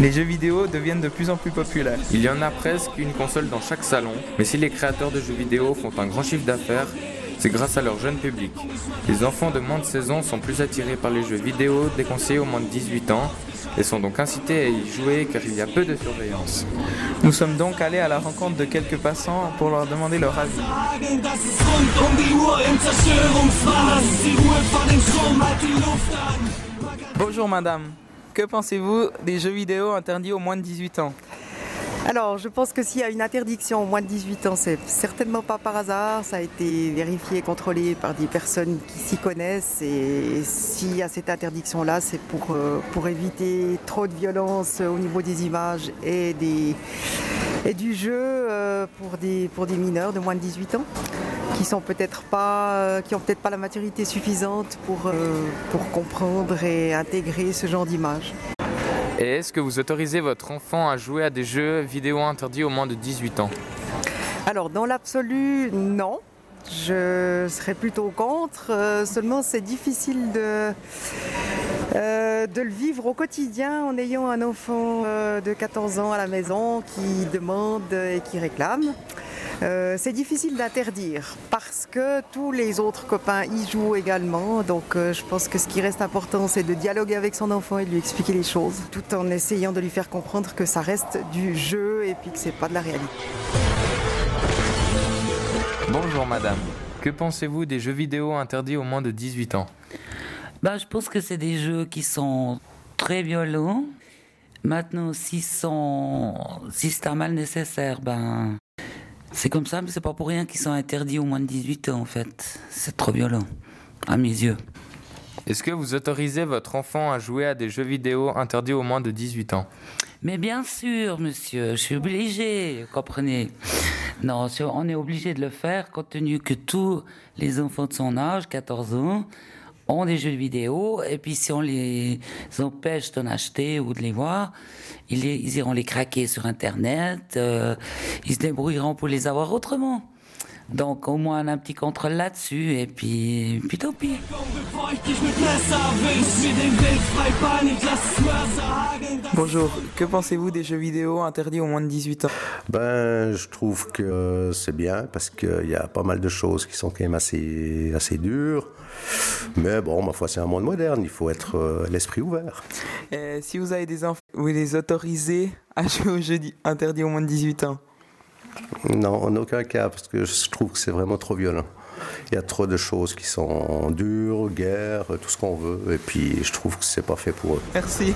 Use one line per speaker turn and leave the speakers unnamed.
Les jeux vidéo deviennent de plus en plus populaires.
Il y en a presque une console dans chaque salon, mais si les créateurs de jeux vidéo font un grand chiffre d'affaires, c'est grâce à leur jeune public. Les enfants de moins de 16 ans sont plus attirés par les jeux vidéo déconseillés aux moins de 18 ans et sont donc incités à y jouer car il y a peu de surveillance.
Nous sommes donc allés à la rencontre de quelques passants pour leur demander leur avis. Bonjour madame, que pensez-vous des jeux vidéo interdits aux moins de 18 ans?
Alors, je pense que s'il y a une interdiction au moins de 18 ans, c'est certainement pas par hasard. Ça a été vérifié et contrôlé par des personnes qui s'y connaissent. Et s'il y a cette interdiction-là, c'est pour, euh, pour éviter trop de violence au niveau des images et, des, et du jeu euh, pour, des, pour des mineurs de moins de 18 ans qui sont peut-être pas, euh, qui ont peut-être pas la maturité suffisante pour, pour comprendre et intégrer ce genre d'image.
Et est-ce que vous autorisez votre enfant à jouer à des jeux vidéo interdits au moins de 18 ans?
Alors, dans l'absolu, non. Je serais plutôt contre. Euh, seulement, c'est difficile de, euh, de le vivre au quotidien en ayant un enfant euh, de 14 ans à la maison qui demande et qui réclame. C'est difficile d'interdire parce que tous les autres copains y jouent également. Donc je pense que ce qui reste important, c'est de dialoguer avec son enfant et de lui expliquer les choses, tout en essayant de lui faire comprendre que ça reste du jeu et puis que c'est pas de la réalité.
Bonjour madame. Que pensez-vous des jeux vidéo interdits aux moins de 18 ans?
Ben, Je pense que c'est des jeux qui sont très violents. Maintenant, si, sont... si c'est un mal nécessaire, ben, c'est comme ça, mais c'est pas pour rien qu'ils sont interdits aux moins de 18 ans en fait. C'est trop violent, à mes yeux.
Est-ce que vous autorisez votre enfant à jouer à des jeux vidéo interdits aux moins de 18 ans?
Mais bien sûr, monsieur, je suis obligé, comprenez. Non, on est obligé de le faire compte tenu que tous les enfants de son âge, 14 ans, ont des jeux vidéo, et puis si on les empêche d'en acheter ou de les voir, ils, ils iront les craquer sur Internet, euh, ils se débrouilleront pour les avoir autrement. Donc au moins un petit contrôle là-dessus et puis, puis tant pis.
Bonjour, que pensez-vous des jeux vidéo interdits aux moins de 18 ans?
Ben, je trouve que c'est bien parce qu'il y a pas mal de choses qui sont quand même assez, assez dures. Mais bon, ma foi, c'est un monde moderne, il faut être euh, l'esprit ouvert.
si vous avez des enfants, vous les autorisez à jouer aux jeux interdits aux moins de 18 ans?
Non, en aucun cas, parce que je trouve que c'est vraiment trop violent. Il y a trop de choses qui sont dures, guerre, tout ce qu'on veut, et puis je trouve que c'est pas fait pour eux.
Merci.